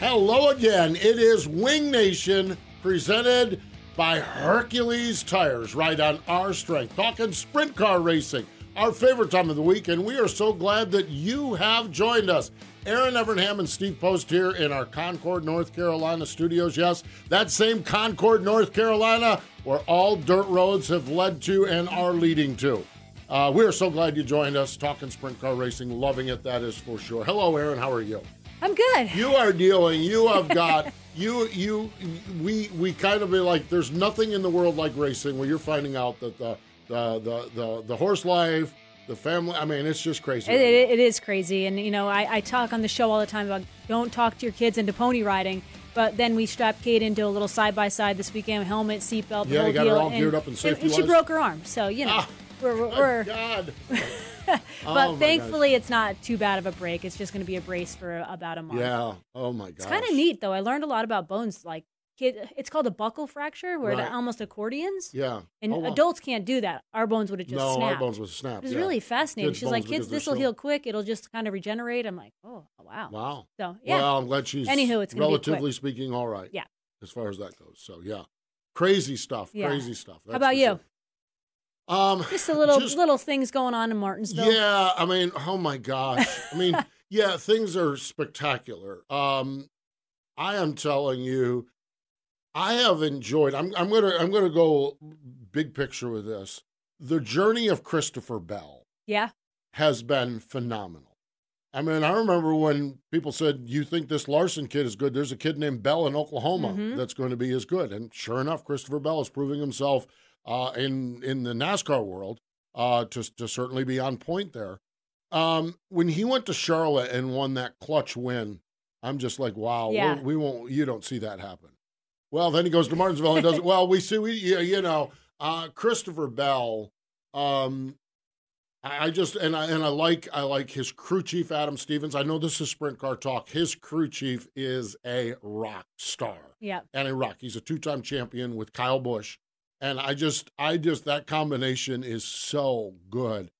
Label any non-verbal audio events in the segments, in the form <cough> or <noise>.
Hello again. It is Winged Nation presented by Hercules Tires, right on our strength. Talking sprint car racing, our favorite time of the week, and we are so glad that you have joined us. Erin Evernham and Steve Post here in our Concord, North Carolina studios. Yes, that same Concord, North Carolina, where all dirt roads have led to and are leading to. Uh, we are so glad you joined us. Talking sprint car racing, loving it, that is for sure. Hello, Erin. How are you? I'm good. You are dealing. You have got <laughs> you you we we kind of be like there's nothing in the world like racing where you're finding out that the the the the, the horse life, the family. I mean, it's just crazy. It, it, it is crazy, and you know, I, I talk on the show all the time about don't talk to your kids into pony riding. But then we strapped Kate into a little side by side this weekend, helmet, seatbelt, Yeah, you got her deal, all geared up and and she broke her arm. So you know, Ah, we're, we're, Oh, we're God. <laughs> <laughs> but Oh, thankfully it's not too bad of a break. It's just going to be a brace for about a month. Yeah. Oh my God. It's kind of neat though. I learned a lot about bones. Like kid, it's called a buckle fracture, where Right. almost accordions. Yeah. And Oh, wow. adults can't do that. Our bones would have just no, snapped. our bones was snapped. It was yeah. really fascinating. Kids' She's like, kids, this will heal quick. It'll just kind of regenerate. I'm like, oh, oh, wow. Wow. So yeah, Well, I'm glad she's Anywho, it's gonna be quick. relatively speaking all right. Yeah. As far as that goes. So yeah. Crazy stuff. Yeah. Crazy stuff. How about you? sure. Um just a little just- little things going on in Martinsville. Yeah, I mean, oh my gosh. I mean, <laughs> yeah, things are spectacular. Um, I am telling you, I have enjoyed. I'm I'm gonna I'm gonna go big picture with this. The journey of Christopher Bell Yeah. has been phenomenal. I mean, I remember when people said, "You think this Larson kid is good?" There's a kid named Bell in Oklahoma Mhm. that's going to be as good, and sure enough, Christopher Bell is proving himself uh, in in the NASCAR world uh, to to certainly be on point there. Um, when he went to Charlotte and won that clutch win, I'm just like, wow, Yeah. we're- won't. You don't see that happen. Well, then he goes to Martinsville and does it. Well, we see we you, you know uh, Christopher Bell. Um, I I just and I and I like I like his crew chief Adam Stevens. I know this is sprint car talk. His crew chief is a rock star Yeah. and a rock. He's a two-time champion with Kyle Busch, and I just I just that combination is so good.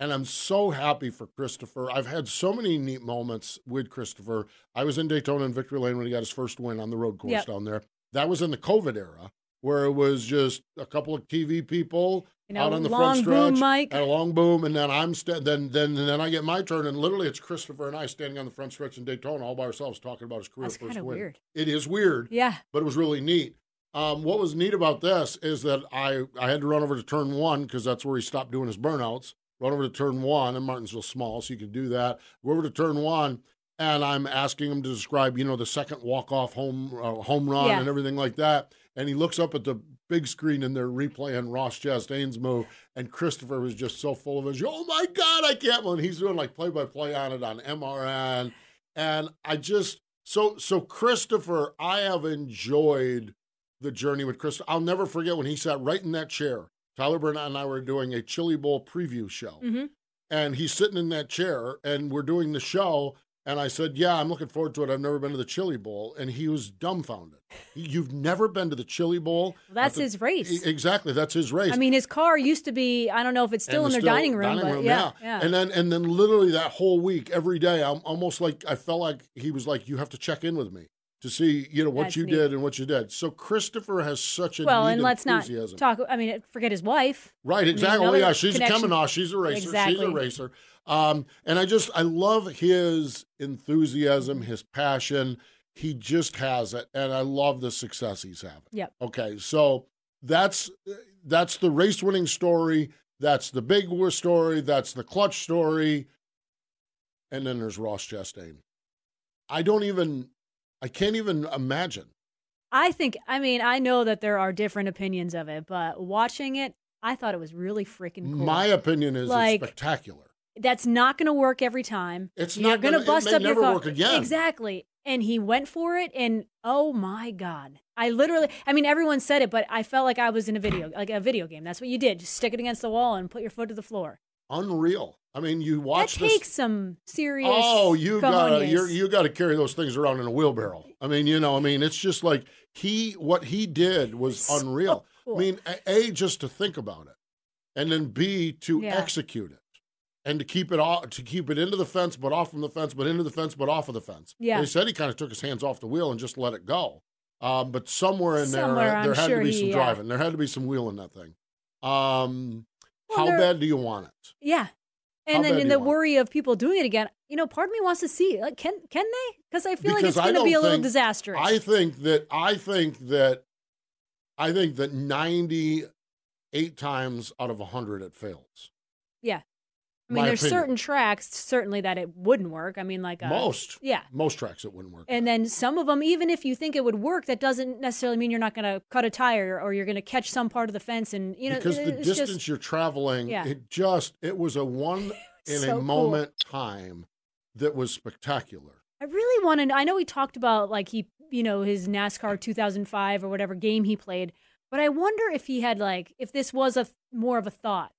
And I'm so happy for Christopher. I've had so many neat moments with Christopher. I was in Daytona and Victory Lane when he got his first win on the road course Yep. down there. That was in the COVID era, where it was just a couple of TV people You know, out on the front boom stretch, mic. and a long boom, and then I'm sta- then then then I get my turn, and literally it's Christopher and I standing on the front stretch in Daytona all by ourselves talking about his career That's first win. weird. It is weird, Yeah. but it was really neat. Um, what was neat about this is that I I had to run over to turn one because that's where he stopped doing his burnouts. Run over to turn one, and Martinsville's small, so you can do that. Go over to turn one, and I'm asking him to describe, you know, the second walk off home uh, home run Yeah. and everything like that. And he looks up at the big screen and they're replaying Ross Chastain's move, and Christopher was just so full of his, Oh my God, I can't! And he's doing like play by play on it on MRN, and I just so so Christopher, I have enjoyed the journey with Chris. I'll never forget when he sat right in that chair. Tyler Burnett and I were doing a Chili Bowl preview show, hmm and he's sitting in that chair, and we're doing the show. And I said, "Yeah, I'm looking forward to it. I've never been to the Chili Bowl," and he was dumbfounded. You've never been to the Chili Bowl? Well, that's the- his race. Exactly, that's his race. I mean, his car used to be. I don't know if it's still And in the their still- dining room, but yeah, yeah. And then and then literally that whole week, every day, I'm almost like I felt like he was like, "You have to check in with me." To see you know what That's you neat. did and what you did. So Christopher has such a well, and let's not talk. I mean, forget his wife. Right, exactly. another yeah, she's connection- a Kemenah. She's a racer. She's a racer. Um, and I just I love his enthusiasm, his passion. He just has it, and I love the success he's having. Yep. Okay, so that's that's the race winning story. That's the big war story. That's the clutch story. And then there's Ross Chastain. I don't even, I can't even imagine. I think. I mean, I know that there are different opinions of it, but watching it, I thought it was really freaking cool. My opinion is Like- it's spectacular. That's not going to work every time. It's You're not gonna gonna- it bust up your never car. work again. Exactly. And he went for it, and oh my god! I literally, I mean, everyone said it, but I felt like I was in a video, like a video game. That's what you did. Just stick it against the wall and put your foot to the floor. Unreal. I mean, you watch that this. takes some serious. Oh, you gotta you're, you got to carry those things around in a wheelbarrow. I mean, you know, I mean, it's just like he what he did was So unreal. cool. I mean, a, just to think about it, and then b to Yeah. execute it, and to keep it off to keep it into the fence, but off from the fence, but into the fence, but off of the fence. Yeah. they said he kind of took his hands off the wheel and just let it go. Um, but somewhere in Somewhere, there, uh, there I'm had sure to be he, some yeah. driving. There had to be some wheel in that thing. Um, Well, how bad do you want it? Yeah. And then in the worry of people doing it again, you know, part of me wants to see like can can they? Because I feel like it's going to be a don't little think- disastrous. I think that I think that I think that ninety eight times out of hundred it fails. yeah. I mean, there's opinion. certain tracks certainly that it wouldn't work. I mean, like uh, Most, Yeah. most tracks it wouldn't work. And then some of them, even if you think it would work, that doesn't necessarily mean you're not going to cut a tire or you're going to catch some part of the fence. And you know, because the distance just, you're traveling, Yeah. it just it was a one <laughs> in so a cool. moment time that was spectacular. I really want to. I know he talked about like he, you know, his NASCAR 2005 or whatever game he played, but I wonder if he had like if this was a more of a thought,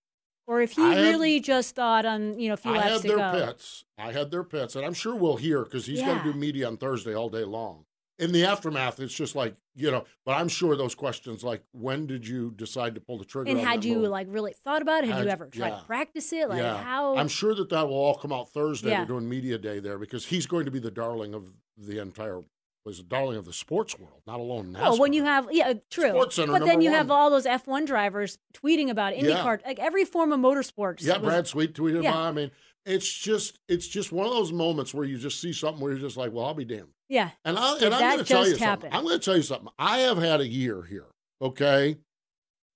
or if he I had- really just thought on you know a few I laps had to their go. pits. I had their pits, and I'm sure we'll hear because he's Yeah. to do media on Thursday all day long. In the aftermath, it's just like you know. But I'm sure those questions, like when did you decide to pull the trigger? And had you move? like really thought about it? Had, Had- you ever tried yeah. to practice it? Like yeah, how? I'm sure that that will all come out Thursday. They're doing media day there because he's going to be the darling of the entire, was a darling of the sports world, not alone NASCAR. Oh, when you have yeah, true. Sports Center, but then you have all those F1 drivers tweeting about Yeah. IndyCar, like every form of motorsports. yeah, was- Brad Sweet tweeted Yeah. about. I mean, it's just it's just one of those moments where you just see something where you're just like, well, I'll be damned. Yeah, And, I and I'm going to tell you something. I'm going to tell you something. I have had a year here. Okay,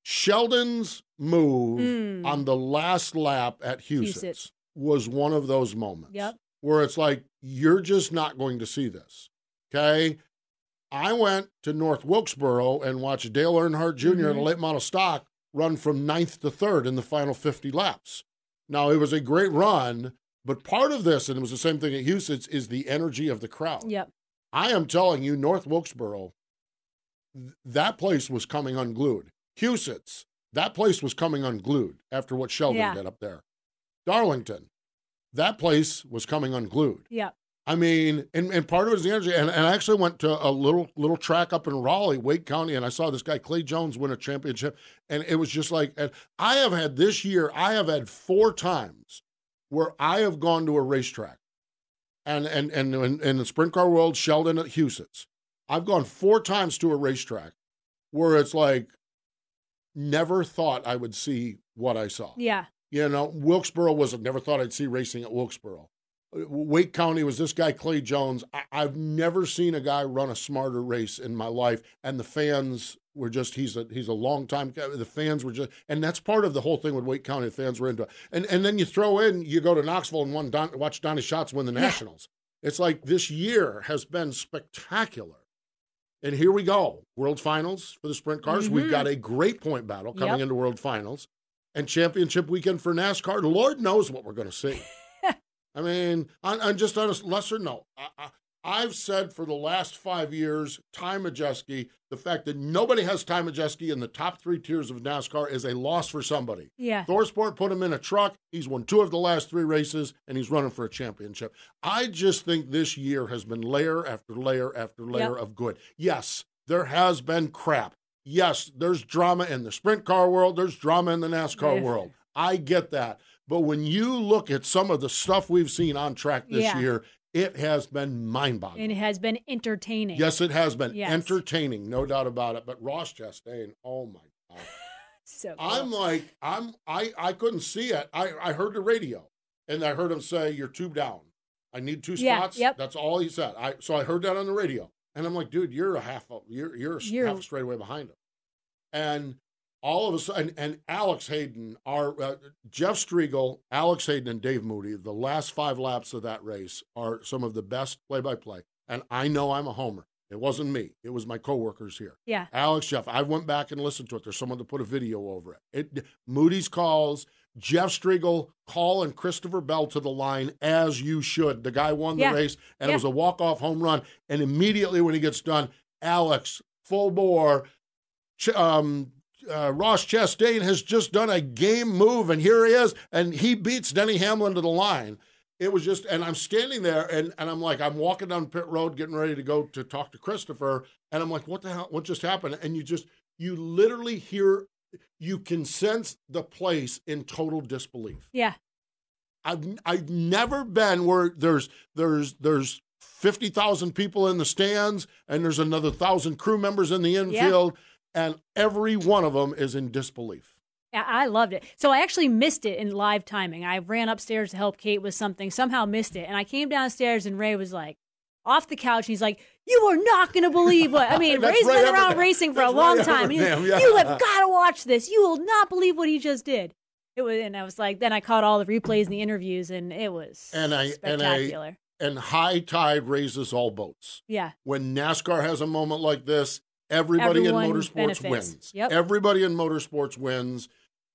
Sheldon's move Mm. on the last lap at Huset's Huset. was one of those moments. Yep. Where it's like you're just not going to see this. Okay. I went to North Wilkesboro and watched Dale Earnhardt junior in a mm-hmm. late model stock run from ninth to third in the final 50 laps. Now, it was a great run, but part of this, and it was the same thing at Huset's, is the energy of the crowd. yep. I am telling you, North Wilkesboro, th- that place was coming unglued. Huset's, that place was coming unglued after what Sheldon Yeah. did up there. Darlington, that place was coming unglued. Yep. I mean, and, and part of it is the energy. And, and I actually went to a little little track up in Raleigh, Wake County, and I saw this guy Clay Jones win a championship, and it was just like. And I have had this year. I have had four times where I have gone to a racetrack, and and and in, the sprint car world, Sheldon at Huset's. I've gone four times to a racetrack where it's like never thought I would see what I saw. Yeah. You know, Wilkesboro was never thought I'd see racing at Wilkesboro. Wake County was this guy Clay Jones. I, I've never seen a guy run a smarter race in my life, and the fans were just he's a he's a long time guy. The fans were just, and that's part of the whole thing with Wake County. The fans were into it, and and then you throw in you go to Knoxville and one Don, watch Donnie Schatz win the Nationals. It's like this year has been spectacular. And here we go, World Finals for the sprint cars. We've Mhm. got a great point battle coming Yep. into World Finals and championship weekend for NASCAR. Lord knows what we're going to see. <laughs> I mean, on, on just on a lesser note, I, I, I've said for the last five years, Ty Majeski, the fact that nobody has Ty Majeski in the top three tiers of NASCAR is a loss for somebody. Yeah. Thorsport put him in a truck. He's won two of the last three races, and he's running for a championship. I just think this year has been layer after layer after layer Yep. of good. Yes, there has been crap. Yes, there's drama in the sprint car world. There's drama in the NASCAR Yeah. world. I get that. But when you look at some of the stuff we've seen on track this Yeah. year, It has been mind boggling. And it has been entertaining. Yes, it has been Yes. entertaining, no doubt about it. But Ross Chastain, oh my God. <laughs> So I'm like, I'm I I couldn't see it. I I heard the radio and I heard him say, You're tube down. I need two Yeah, spots. yep. That's all he said. I so I heard that on the radio. And I'm like, dude, you're a half a you're you're, You're- half straight away behind him. And all of a sudden, and Alex Hayden, our uh, Jeff Striegle, Alex Hayden, and Dave Moody, the last five laps of that race are some of the best play by play. And I know I'm a homer. It wasn't me. It was my coworkers here. yeah. Alex Jeff. I went back and listened to it. There's someone to put a video over it. It Moody's calls, Jeff Striegle call and Christopher Bell to the line as you should. The guy won the Yeah. race and Yeah. it was a walk off home run. And immediately when he gets done, Alex full bore. Um, uh, Ross Chastain has just done a game move, and here he is, and he beats Denny Hamlin to the line. It was just, and I'm standing there, and, and I'm like, I'm walking down pit road, getting ready to go to talk to Christopher, and I'm like, what the hell? What just happened? And you just, you literally hear, you can sense the place in total disbelief. Yeah. I've I've never been where there's there's there's fifty thousand people in the stands and there's another thousand crew members in the infield, and every one of them is in disbelief. Yeah, I loved it. So I actually missed it in live timing. I ran upstairs to help Kate with something, somehow missed it. And I came downstairs and Ray was like off the couch. He's like, You are not going to believe what. I mean, <laughs> That's Ray's Ray been around racing for a long Ray time. <laughs> Like, yeah. You have got to watch this. You will not believe what he just did. It was, and I was like, then I caught all the replays and the interviews, and it was And I and I spectacular. and high tide raises all boats. yeah, When NASCAR has a moment like this, everybody Everyone in motorsports benefits. wins. Yep. Everybody in motorsports wins.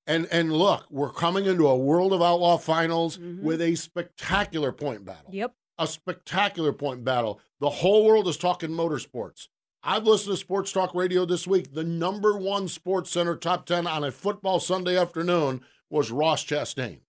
And and look, we're coming into a World of Outlaw finals Mhm. with a spectacular point battle. yep, a spectacular point battle. The whole world is talking motorsports. I've listened to Sports Talk Radio this week. The number one Sports Center top 10 on a football Sunday afternoon was Ross Chastain.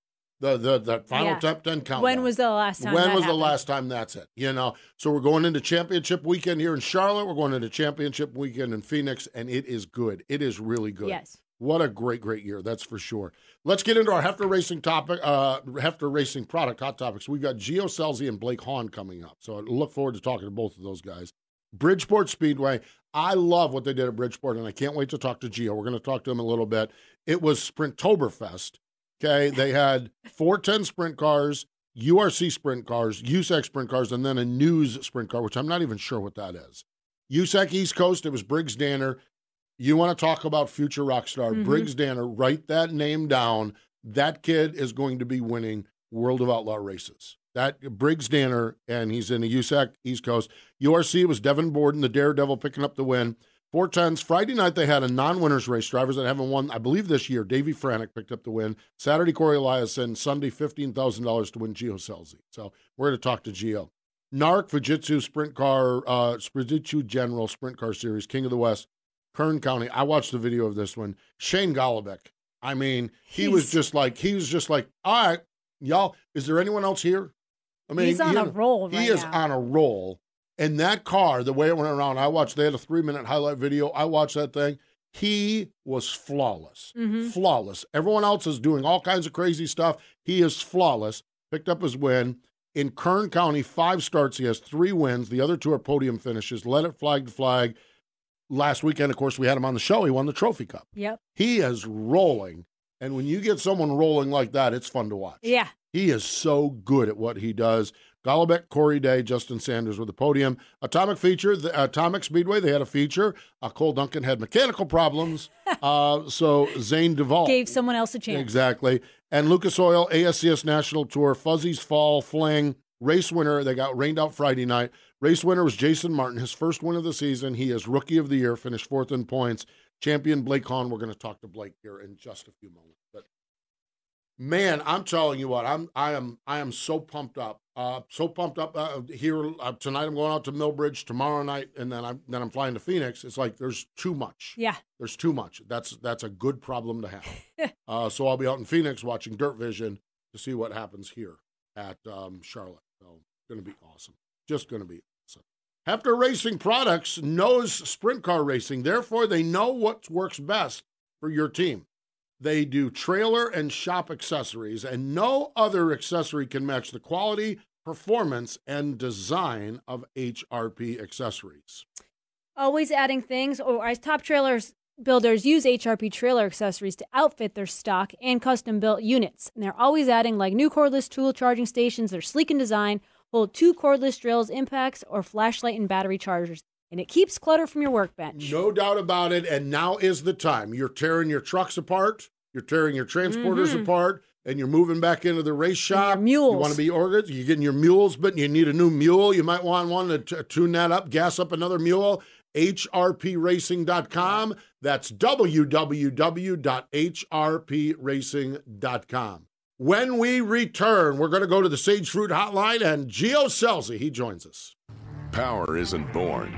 The the the final Yeah. top 10 countdown. When was the last time? When was the last time that's it? You know, so we're going into championship weekend here in Charlotte. We're going into championship weekend in Phoenix, and it is good. It is really good. Yes. What a great, great year. That's for sure. Let's get into our Hepfner Racing topic, uh, Hepfner Racing product hot topics. We've got Gio Scelzi and Blake Hahn coming up. So I look forward to talking to both of those guys. Bridgeport Speedway. I love what they did at Bridgeport, and I can't wait to talk to Gio. We're going to talk to him a little bit. It was Sprintoberfest. Okay. They had 410 sprint cars, URC sprint cars, USAC sprint cars, and then a news sprint car, which I'm not even sure what that is. USAC East Coast, it was Briggs Danner. You want to talk about future rock star Mhm. Briggs Danner? Write that name down. That kid is going to be winning World of Outlaw races. That Briggs Danner, and he's in the USAC East Coast. URC was Devon Borden, the Daredevil, picking up the win. Four tens. Friday night they had a non-winners race. Drivers that haven't won, I believe, this year. Davey Franick picked up the win. Saturday Cory Eliason. Sunday fifteen thousand dollars to win Gio Scelzi. So we're going to talk to Gio. Narc Fujitsu Sprint Car, uh, Fujitsu General Sprint Car Series, King of the West, Kern County. I watched the video of this one. Shane Golobic. I mean, he was just like he was just like, all right, y'all. Is there anyone else here? I mean, He's on he- a roll He right is now. on a roll. And that car, the way it went around, I watched. They had a three-minute highlight video. I watched that thing. He was flawless, Mhm. flawless. Everyone else is doing all kinds of crazy stuff. He is flawless. Picked up his win in Kern County. Five starts. He has three wins. The other two are podium finishes. Let it flag to flag. Last weekend, of course, we had him on the show. He won the Trophy Cup. Yep. He is rolling. And when you get someone rolling like that, it's fun to watch. Yeah. He is so good at what he does. Golobic, Corey Day, Justin Sanders with the podium. Atomic feature, the Atomic Speedway, they had a feature. Uh, Cole Duncan had mechanical problems. <laughs> uh, so Zane DeVault. Gave someone else a chance. Exactly. And Lucas Oil, ASCS National Tour, Fuzzy's Fall, Fling, race winner. They got rained out Friday night. Race winner was Jason Martin, his first win of the season. He is Rookie of the Year, finished fourth in points. Champion Blake Hahn. We're going to talk to Blake here in just a few moments. But man, I'm telling you what, I'm I am I am so pumped up. Uh, so pumped up uh, here uh, tonight. I'm going out to Millbridge tomorrow night, and then I'm then I'm flying to Phoenix. It's like there's too much. Yeah. There's too much. That's that's a good problem to have. <laughs> uh, so I'll be out in Phoenix watching Dirt Vision to see what happens here at um, Charlotte. So going to be awesome. Just going to be awesome. Hepfner Racing Products knows sprint car racing, therefore they know what works best for your team. They do trailer and shop accessories, and no other accessory can match the quality, performance, and design of HRP accessories. Always adding things, or as top trailers builders use HRP trailer accessories to outfit their stock and custom built units. And they're always adding like new cordless tool charging stations. They're sleek in design, hold two cordless drills, impacts, or flashlight and battery chargers. And it keeps clutter from your workbench. No doubt about it. And now is the time. You're tearing your trucks apart, you're tearing your transporters Mhm. apart, and you're moving back into the race shop. Your mules. You want to be organized. You're getting your mules, but you need a new mule. You might want one to t- tune that up, gas up another mule. HRPRacing.com. That's www.hrpracing.com. When we return, we're going to go to the Sage Fruit Hotline, and Gio Scelzi, he joins us. Power isn't born,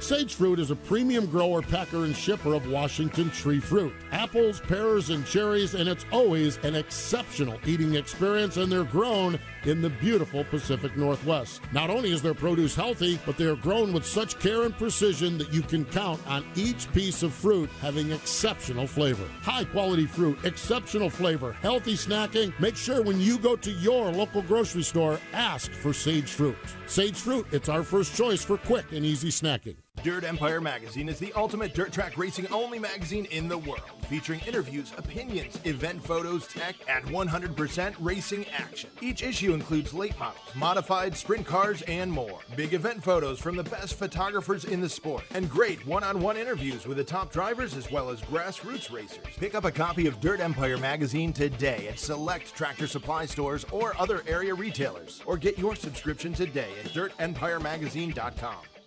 Sage Fruit is a premium grower, packer, and shipper of Washington tree fruit. Apples, pears, and cherries, and it's always an exceptional eating experience, and they're grown in the beautiful Pacific Northwest. Not only is their produce healthy, but they are grown with such care and precision that you can count on each piece of fruit having exceptional flavor. High quality fruit, exceptional flavor, healthy snacking. Make sure when you go to your local grocery store, ask for Sage Fruit. Sage Fruit, it's our first choice for quick and easy snacking. Dirt Empire Magazine is the ultimate dirt track racing only magazine in the world, featuring interviews, opinions, event photos, tech, and 100% racing action. Each issue includes late models, modified sprint cars, and more. Big event photos from the best photographers in the sport, and great one on one interviews with the top drivers as well as grassroots racers. Pick up a copy of Dirt Empire Magazine today at select tractor supply stores or other area retailers, or get your subscription today at dirtempiremagazine.com.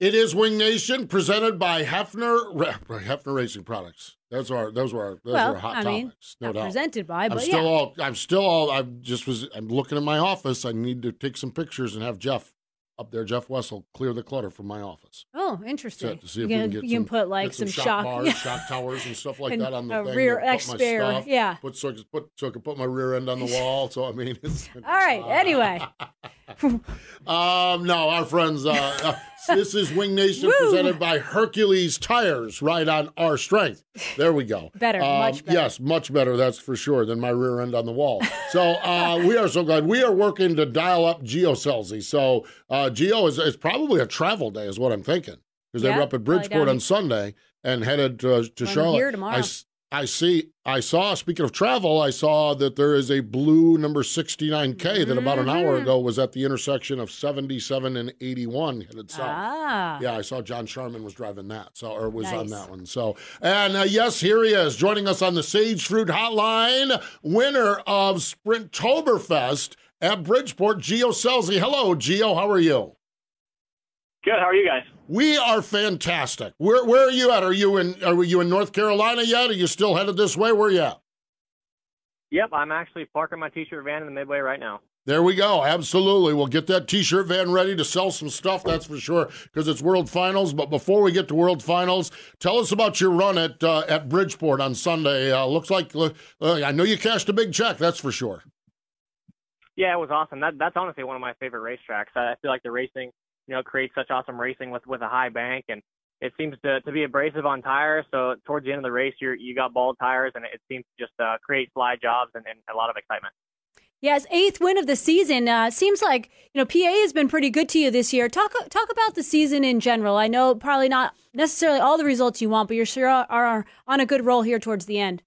It is Winged Nation presented by Hepfner Hepfner Racing Products. Those are those were our, those well, were hot I mean, topics. No not doubt. presented by, but I'm still yeah. all I'm still all I just was I'm looking at my office. I need to take some pictures and have Jeff up there, Jeff Wessel, clear the clutter from my office. Oh, interesting. To, to see you if can, we can get you can put like some, some, shock, bars, <laughs> yeah. shock towers, and stuff like And that on the a thing. rear X spare, stuff, yeah. Put so I can put so I can put my rear end on the <laughs> wall. So I mean, it's, All right. Anyway, <laughs> Um, no, our friends. Uh, uh, this is Winged Nation Woo! presented by Hercules Tires. Right on our strength. There we go. Better, Um, much better. Yes, much better. That's for sure than my rear end on the wall. So uh, <laughs> we are so glad. We are working to dial up Gio Scelzi. So uh, Gio is, is probably a travel day, is what I'm thinking, because they were up at Bridgeport on Sunday and headed uh, to Charlotte. here tomorrow. I, I see. I saw. Speaking of travel, I saw that there is a blue number 69K that about an hour Mhm. ago was at the intersection of 77 and 81 headed south. ah, Yeah, I saw John Sharman was driving that, so or was on that one. So, and uh, yes, here he is joining us on the Sage Fruit Hotline, winner of Sprintoberfest at Bridgeport, Gio Scelzi. Hello, Gio. How are you? Good. How are you guys? We are fantastic. Where where are you at? Are you in are you in North Carolina yet? Are you still headed this way? Where are you at? Yep, I'm actually parking my t-shirt van in the midway right now. There we go. Absolutely. We'll get that t shirt van ready to sell some stuff, that's for sure, because it's World Finals. But before we get to World Finals, tell us about your run at uh, at Bridgeport on Sunday. Uh, looks like, uh, I know you cashed a big check, that's for sure. Yeah, it was awesome. That that's honestly one of my favorite racetracks. I I feel like the racing, you know, creates such awesome racing with with a high bank, and it seems to to be abrasive on tires. So towards the end of the race, you you got bald tires, and it seems to just uh, create slide jobs and, and a lot of excitement. yes, eighth win of the season. Uh, seems like you know PA has been pretty good to you this year. Talk talk about the season in general. I know probably not necessarily all the results you want, but you're sure are, are on a good roll here towards the end.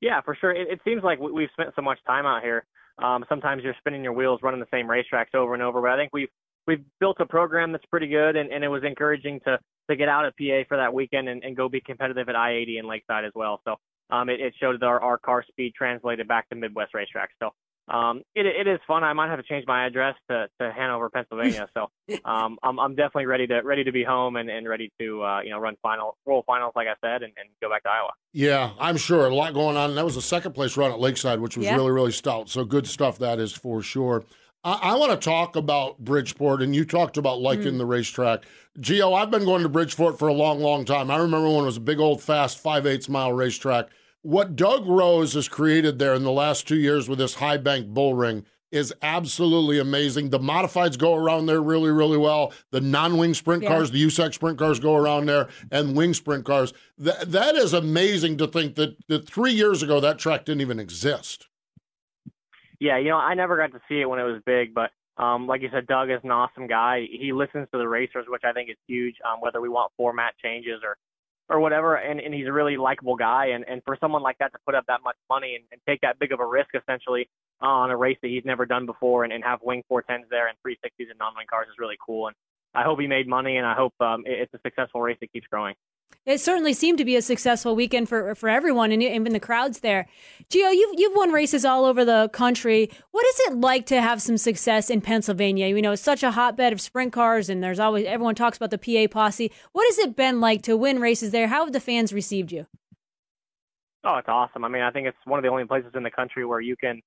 Yeah, for sure. It, it seems like we, we've spent so much time out here. Um, sometimes you're spinning your wheels, running the same racetracks over and over. But I think we've we've built a program that's pretty good, and, and it was encouraging to to get out at PA for that weekend and, and go be competitive at I-80 and Lakeside as well. So um, it, it showed that our, our car speed translated back to Midwest racetracks. So um, it it is fun. I might have to change my address to, to Hanover, Pennsylvania. So <laughs> um, I'm I'm definitely ready to ready to be home and, and ready to uh, you know run final roll finals like I said and, and go back to Iowa. Yeah, I'm sure. A lot going on. That was a second place run at Lakeside, which was Yeah. really, really stout. So good stuff, that is for sure. I, I want to talk about Bridgeport, and you talked about liking mm. the racetrack. Gio, I've been going to Bridgeport for a long, long time. I remember when it was a big old fast five eighths mile racetrack. What Doug Rose has created there in the last two years with this high bank bull ring is absolutely amazing. The modifieds go around there really, really well. The non-wing sprint yeah. cars, the USAC sprint cars go around there, and wing sprint cars. That that is amazing to think that, that three years ago that track didn't even exist. Yeah, you know, I never got to see it when it was big, but um, like you said, Doug is an awesome guy. He listens to the racers, which I think is huge. Um, whether we want format changes or or whatever, and, and he's a really likable guy. And, and for someone like that to put up that much money and, and take that big of a risk, essentially, on a race that he's never done before and, and have wing 410s there and 360s and non-wing cars is really cool. And I hope he made money, and I hope um, it's a successful race that keeps growing. It certainly seemed to be a successful weekend for for everyone, and even the crowds there. Gio, you've you've won races all over the country. What is it like to have some success in Pennsylvania? You know, it's such a hotbed of sprint cars, and there's always everyone talks about the PA posse. What has it been like to win races there? How have the fans received you? Oh, it's awesome. I mean, I think it's one of the only places in the country where you can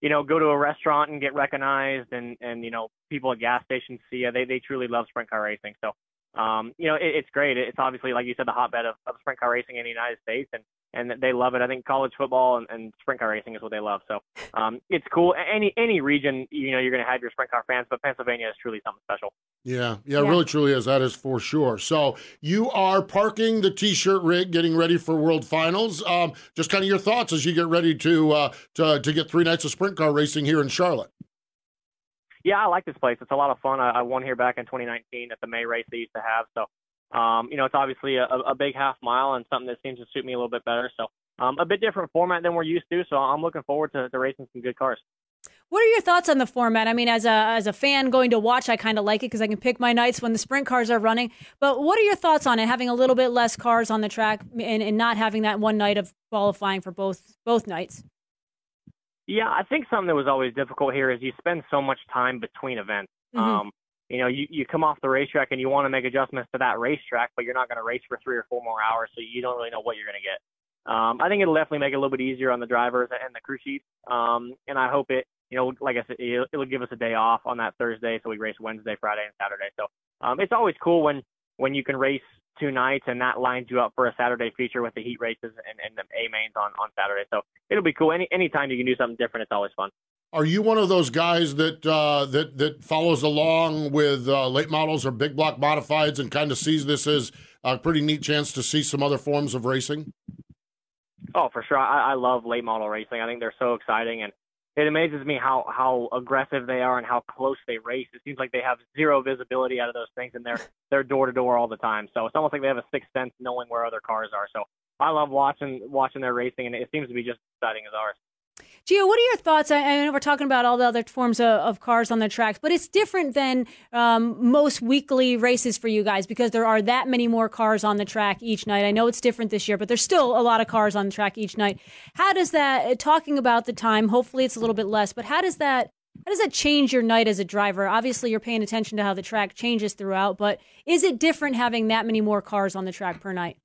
you know, go to a restaurant and get recognized, and and you know, people at gas stations see you. They they truly love sprint car racing. So, um, you know, it, it's great. It's obviously, like you said, the hotbed of, of sprint car racing in the United States, and and they love it. I think college football and, and sprint car racing is what they love. So, um, it's cool. Any any region, you know, you're going to have your sprint car fans, but Pennsylvania is truly something special. Yeah, yeah, yeah, really truly is. That is for sure. So you are parking the t-shirt rig, getting ready for World Finals. Um, just kind of your thoughts as you get ready to uh, to to get three nights of sprint car racing here in Charlotte. Yeah, I like this place. It's a lot of fun. I, I won here back in 2019 at the May race they used to have. So, um, you know, it's obviously a, a big half mile and something that seems to suit me a little bit better. So, um, a bit different format than we're used to. So, I'm looking forward to, to racing some good cars. What are your thoughts on the format? I mean, as a as a fan going to watch, I kind of like it because I can pick my nights when the sprint cars are running. But what are your thoughts on it? Having a little bit less cars on the track and, and not having that one night of qualifying for both both nights. Yeah, I think something that was always difficult here is you spend so much time between events. Mm-hmm. Um, you know, you, you come off the racetrack and you want to make adjustments to that racetrack, but you're not going to race for three or four more hours, so you don't really know what you're going to get. Um, I think it'll definitely make it a little bit easier on the drivers and the crew chiefs. Um, and I hope it you know, like I said, it'll, it'll give us a day off on that Thursday, so we race Wednesday, Friday, and Saturday. So um, it's always cool when when you can race two nights and that lines you up for a Saturday feature with the heat races and, and the A mains on on Saturday. So it'll be cool. Any anytime you can do something different, it's always fun. Are you one of those guys that uh, that that follows along with uh, late models or big block modifieds and kind of sees this as a pretty neat chance to see some other forms of racing? Oh, for sure. I, I love late model racing. I think they're so exciting, and it amazes me how how aggressive they are and how close they race. It seems like they have zero visibility out of those things, and they're they're door to door all the time. So it's almost like they have a sixth sense knowing where other cars are. So I love watching watching their racing, and it seems to be just as exciting as ours. Gio, what are your thoughts? I, I know we're talking about all the other forms of, of cars on the tracks, but it's different than um, most weekly races for you guys because there are that many more cars on the track each night. I know it's different this year, but there's still a lot of cars on the track each night. How does that, uh, talking about the time, hopefully it's a little bit less, but how does that how does that change your night as a driver? Obviously, you're paying attention to how the track changes throughout, but is it different having that many more cars on the track per night?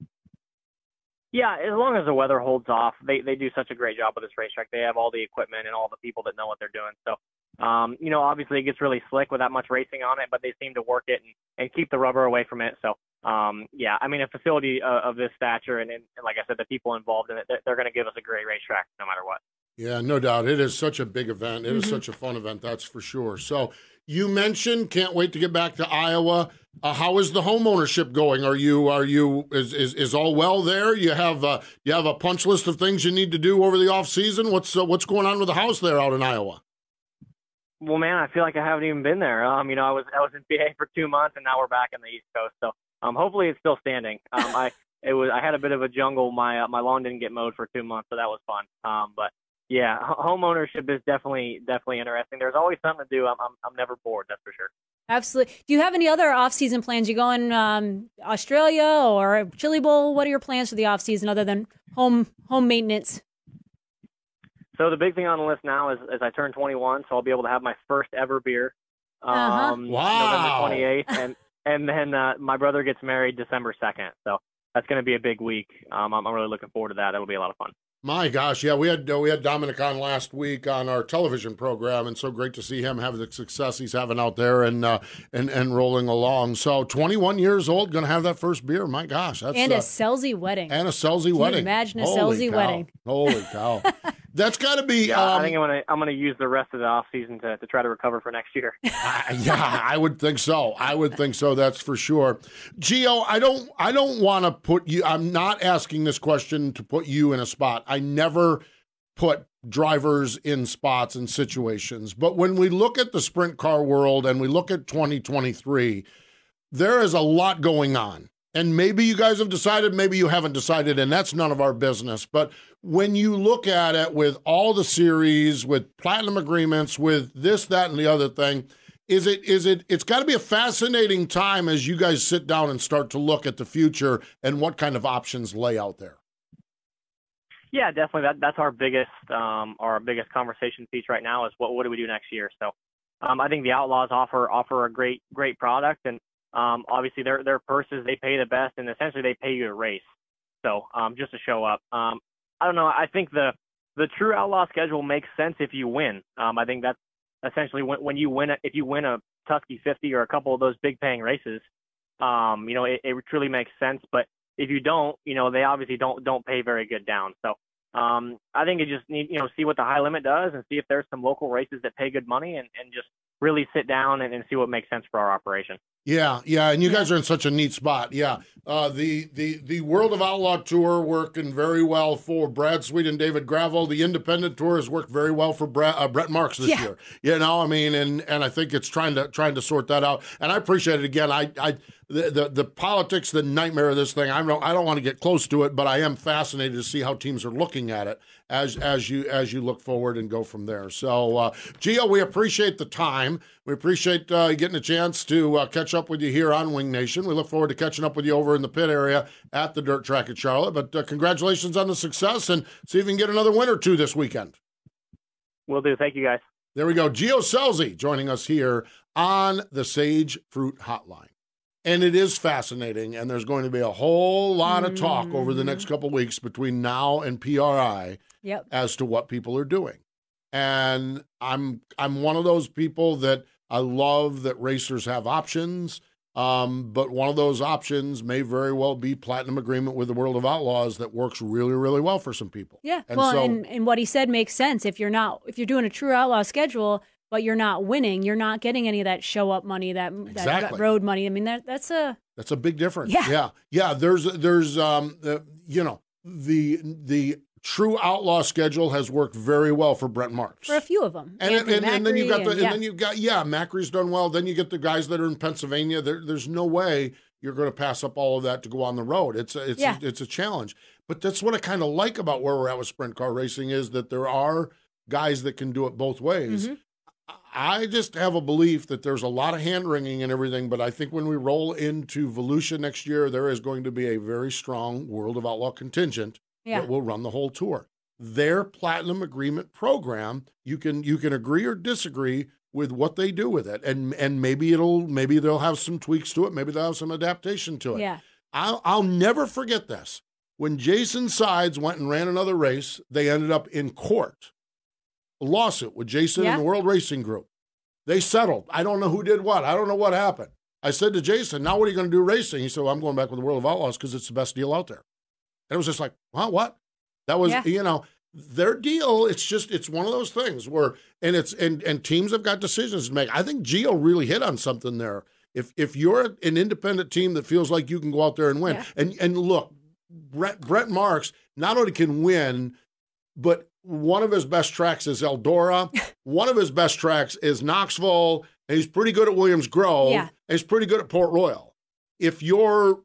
Yeah, as long as the weather holds off, they they do such a great job with this racetrack. They have all the equipment and all the people that know what they're doing. So, um, you know, obviously it gets really slick with that much racing on it, but they seem to work it and, and keep the rubber away from it. So, um, yeah, I mean, a facility uh, of this stature and, and, like I said, the people involved in it, they're, they're going to give us a great racetrack no matter what. Yeah, no doubt. It is such a big event. It mm-hmm. is such a fun event, that's for sure. So, you mentioned can't wait to get back to Iowa. Uh, how is the home ownership going? Are you are you is is, is all well there? You have uh, you have a punch list of things you need to do over the off season. What's uh, what's going on with the house there out in Iowa? Well, man, I feel like I haven't even been there. Um, you know, I was I was in PA for two months, and now we're back in the East Coast. So, um, hopefully it's still standing. Um, I <laughs> it was I had a bit of a jungle. My uh, my lawn didn't get mowed for two months, so that was fun. Um, but yeah, home ownership is definitely definitely interesting. There's always something to do. I'm I'm, I'm never bored. That's for sure. Absolutely. Do you have any other off-season plans? You going um, Australia or Chili Bowl? What are your plans for the off-season other than home home maintenance? So the big thing on the list now is, is I turn 21, so I'll be able to have my first ever beer. Uh-huh. Um, uh-huh. Wow. November 28th, and and then uh, my brother gets married December 2nd. So that's going to be a big week. Um, I'm, I'm really looking forward to that. That'll be a lot of fun. My gosh, yeah, we had uh, we had Dominic on last week on our television program, and so great to see him have the success he's having out there and uh, and and rolling along. So, 21 years old, going to have that first beer. My gosh, that's and uh, a Scelzi wedding. and a Scelzi wedding. imagine a Holy Scelzi cow. wedding? Holy cow! <laughs> that's got to be. Yeah, I um, think I'm gonna I'm gonna use the rest of the off season to, to try to recover for next year. <laughs> I- yeah, I would think so. I would think so. That's for sure. Gio, I don't. I don't want to put you. I'm not asking this question to put you in a spot. I never put drivers in spots and situations. But when we look at the sprint car world and we look at 2023, there is a lot going on. And maybe you guys have decided, maybe you haven't decided, and that's none of our business. But when you look at it with all the series, with platinum agreements, with this, that, and the other thing, is it is it it's got to be a fascinating time as you guys sit down and start to look at the future and what kind of options lay out there. Yeah, definitely. That that's our biggest um, our biggest conversation piece right now is what what do we do next year? So um, I think the Outlaws offer offer a great great product, and um, obviously their their purses they pay the best, and essentially they pay you to race. So um, just to show up. Um, I don't know. I think the the true Outlaw schedule makes sense if you win. Um, I think that's essentially when when you win a, if you win a Tusky 50 or a couple of those big paying races. Um, you know, it, it truly makes sense. But if you don't, you know, they obviously don't don't pay very good down. So um, I think you just need, you know, see what the high limit does and see if there's some local races that pay good money and, and just really sit down and, and see what makes sense for our operation. Yeah, yeah, and you guys are in such a neat spot. Yeah, uh, the the the World of Outlaw tour working very well for Brad Sweet and David Gravel. The Independent tour has worked very well for Brent, uh, Brent Marks this Yeah. year. You know, I mean, and and I think it's trying to trying to sort that out. And I appreciate it again. I I the the, the politics, the nightmare of this thing. I don't I don't want to get close to it, but I am fascinated to see how teams are looking at it as as you as you look forward and go from there. So, uh, Gio, we appreciate the time. We appreciate uh, getting a chance to uh, catch up with you here on Winged Nation. We look forward to catching up with you over in the pit area at the dirt track at Charlotte. But uh, congratulations on the success and see if you can get another win or two this weekend. Will do. Thank you guys. There we go. Gio Scelzi joining us here on the Sage Fruit Hotline. And it is fascinating, and there's going to be a whole lot of talk over the next couple weeks between now and PRI Yep. as to what people are doing. And I'm I'm one of those people that I love that racers have options. Um, but one of those options may very well be platinum agreement with the World of Outlaws that works really, really well for some people. Yeah. And well, so- and, and what he said makes sense. If you're not, if you're doing a true outlaw schedule, but you're not winning, you're not getting any of that show up money, that Exactly. that road money. I mean, that that's a That's a big difference. Yeah. yeah, yeah. There's there's um uh, you know the the true outlaw schedule has worked very well for Brent Marks. for a few of them. And, and, Anthony and then you've got the and, yeah. then you've got yeah Macri's done well. Then you get the guys that are in Pennsylvania. There, there's no way you're going to pass up all of that to go on the road. It's a, it's Yeah. a, it's a challenge. But that's what I kind of like about where we're at with sprint car racing is that there are guys that can do it both ways. Mhm. I just have a belief that there's a lot of hand wringing and everything, but I think when we roll into Volusia next year, there is going to be a very strong World of Outlaw contingent yeah. that will run the whole tour. Their platinum agreement program, you can you can agree or disagree with what they do with it, and and maybe it'll maybe they'll have some tweaks to it, maybe they'll have some adaptation to it. Yeah. I'll I'll never forget this. When Jason Sides went and ran another race, they ended up in court, a lawsuit with Jason Yeah. and the World Racing Group. They settled. I don't know who did what. I don't know what happened. I said to Jason, "Now what are you going to do racing?" He said, well, "I'm going back with the World of Outlaws because it's the best deal out there." And it was just like, "Huh? What?" That was Yeah. you know their deal. It's just it's one of those things where and it's and and teams have got decisions to make. I think Gio really hit on something there. If if you're an independent team that feels like you can go out there and win, Yeah. and and look, Brent Brent Marks not only can win, but one of his best tracks is Eldora. <laughs> one of his best tracks is Knoxville. And he's pretty good at Williams Grove. Yeah. And he's pretty good at Port Royal. If you're,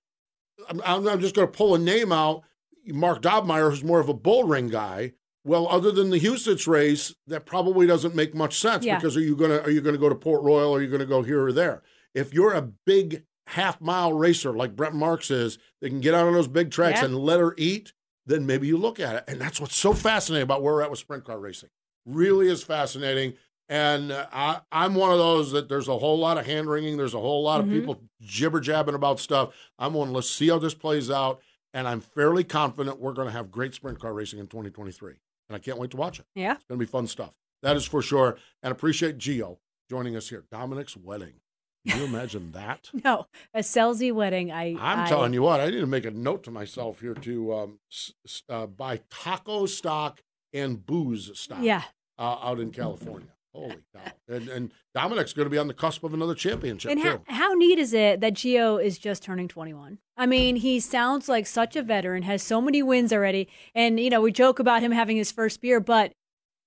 I'm I'm just going to pull a name out. Mark Dobmeier, who's more of a bull ring guy. Well, other than the Huset's race, that probably doesn't make much sense Yeah. because are you gonna are you gonna go to Port Royal or are you gonna go here or there? If you're a big half mile racer like Brent Marks is, that can get out on those big tracks Yeah. and let her eat, then maybe you look at it. And that's what's so fascinating about where we're at with sprint car racing. Really is fascinating. And uh, I, I'm one of those that there's a whole lot of hand wringing. There's a whole lot Mhm. of people jibber jabbing about stuff. I'm one, let's see how this plays out. And I'm fairly confident we're going to have great sprint car racing in 2023. And I can't wait to watch it. Yeah. It's going to be fun stuff. That is for sure. And appreciate Gio joining us here. Dominic's wedding. <laughs> Can you imagine that? <laughs> No, a Scelzi wedding. I. I'm I, telling you what, I need to make a note to myself here to um, uh, buy taco stock and booze stock Yeah. uh, out in California. Holy cow. And, and Dominic's going to be on the cusp of another championship, And too. how, how neat is it that Gio is just turning 21? I mean, he sounds like such a veteran, has so many wins already. And, you know, we joke about him having his first beer, but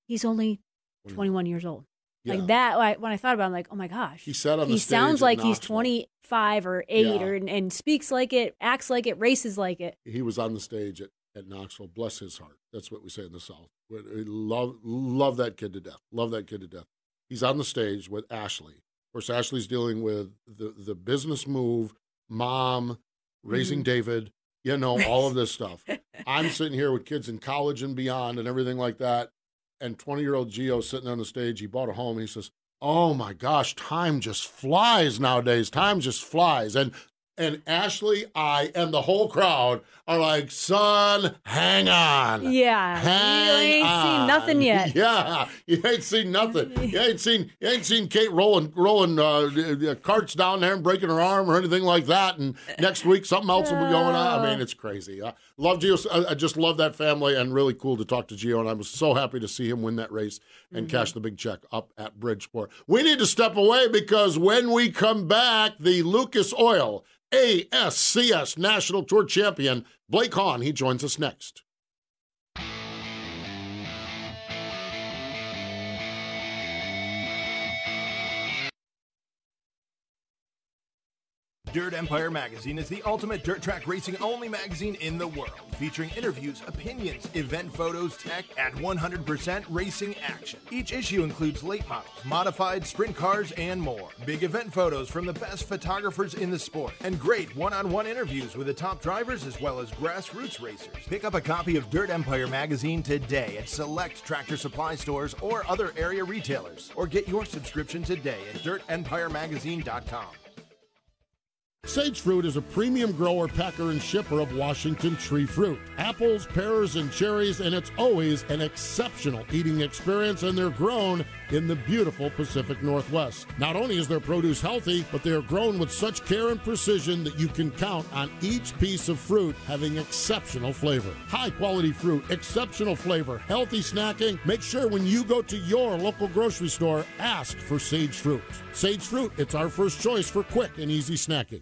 he's only 21 years old. Yeah. Like that, when I thought about it, I'm like, oh my gosh. He said on the he sounds like he's 25 or 8 Yeah. or, and, and speaks like it, acts like it, races like it. he was on the stage at, at Knoxville. Bless his heart. That's what we say in the South. We love love that kid to death. Love that kid to death. He's on the stage with Ashley. Of course, Ashley's dealing with the the business move, mom, raising Mm-hmm. David. You know all of this stuff. <laughs> I'm sitting here with kids in college and beyond, and everything like that. And 20 year old Gio sitting on the stage. He bought a home. He says, "Oh my gosh, time just flies nowadays. Time just flies." And and Ashley, I, and the whole crowd are like, son, hang on. Yeah. Hang you ain't on. seen nothing <laughs> yet. Yeah, you ain't seen nothing. <laughs> You ain't seen you ain't seen Kate rolling rolling uh, carts down there and breaking her arm or anything like that. And next week something else will be going on. I mean, it's crazy. I love Gio. I, I just love that family and really cool to talk to Gio. And I was so happy to see him win that race and cash the big check up at Bridgeport. We need to step away because when we come back, the Lucas Oil ASCS National Tour Champion Blake Hahn he joins us next. Dirt Empire Magazine is the ultimate dirt track racing only magazine in the world, featuring interviews, opinions, event photos, tech, and 100% racing action. Each issue includes late models, modified sprint cars, and more. Big event photos from the best photographers in the sport, and great one on one interviews with the top drivers as well as grassroots racers. Pick up a copy of Dirt Empire Magazine today at select tractor supply stores or other area retailers, or get your subscription today at dirtempiremagazine.com. Sage Fruit is a premium grower, packer, and shipper of Washington tree fruit. Apples, pears, and cherries, and it's always an exceptional eating experience, and they're grown in the beautiful Pacific Northwest. Not only is their produce healthy, but they are grown with such care and precision that you can count on each piece of fruit having exceptional flavor. High quality fruit, exceptional flavor, healthy snacking. Make sure when you go to your local grocery store, ask for Sage Fruit. Sage Fruit, it's our first choice for quick and easy snacking.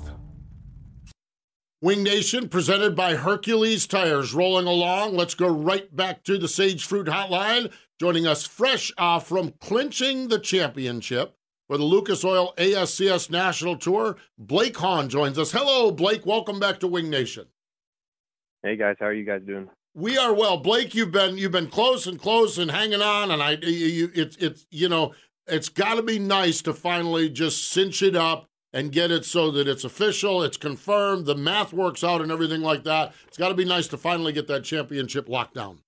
Winged Nation presented by Hercules Tires. Rolling along, let's go right back to the Sage Fruit Hotline. Joining us fresh off from clinching the championship for the Lucas Oil ASCS National Tour, Blake Hahn joins us. Hello, Blake. Welcome back to Winged Nation. Hey guys, how are you guys doing? We are well, Blake. You've been you've been close and close and hanging on, and I you, you it's it's you know it's got to be nice to finally just cinch it up and get it so that it's official, it's confirmed, the math works out, and everything like that. It's got to be nice to finally get that championship locked down.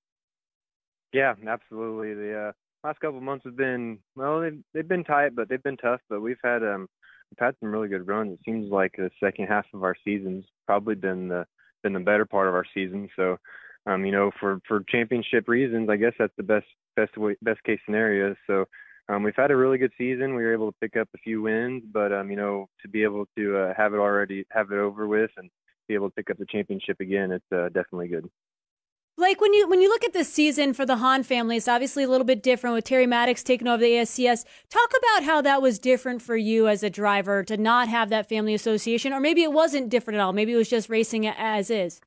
Yeah, absolutely. The uh, last couple months have been well, they've they've been tight, but they've been tough. But we've had um we've had some really good runs. It seems like the second half of our season's probably been the been the better part of our season. So, um, you know, for for championship reasons, I guess that's the best best way, best case scenario. So. Um, we've had a really good season. We were able to pick up a few wins, but um, you know, to be able to uh, have it already, have it over with, and be able to pick up the championship again, it's uh, definitely good. Blake, when you when you look at this season for the Hahn family, it's obviously a little bit different with Terry Maddox taking over the ASCS. Talk about how that was different for you as a driver to not have that family association, or maybe it wasn't different at all. Maybe it was just racing as is.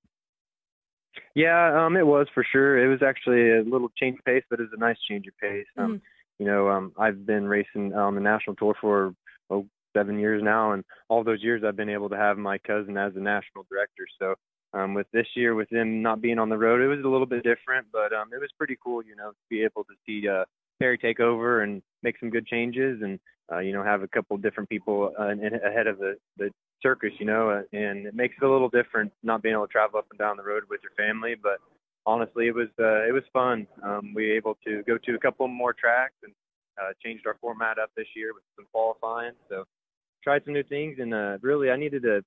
Yeah, um, it was for sure. It was actually a little change of pace, but it was a nice change of pace. Um, Mhm. You know, um, I've been racing on the national tour for oh, seven years now, and all those years I've been able to have my cousin as the national director. So um, with this year, with them not being on the road, it was a little bit different, but um, it was pretty cool, you know, to be able to see uh, Perry take over and make some good changes, and uh, you know, have a couple different people uh, in, ahead of the the circus, you know, uh, and it makes it a little different not being able to travel up and down the road with your family, but honestly, it was uh, it was fun. Um, we were able to go to a couple more tracks and uh, changed our format up this year with some qualifying. So tried some new things, and uh, really I needed to,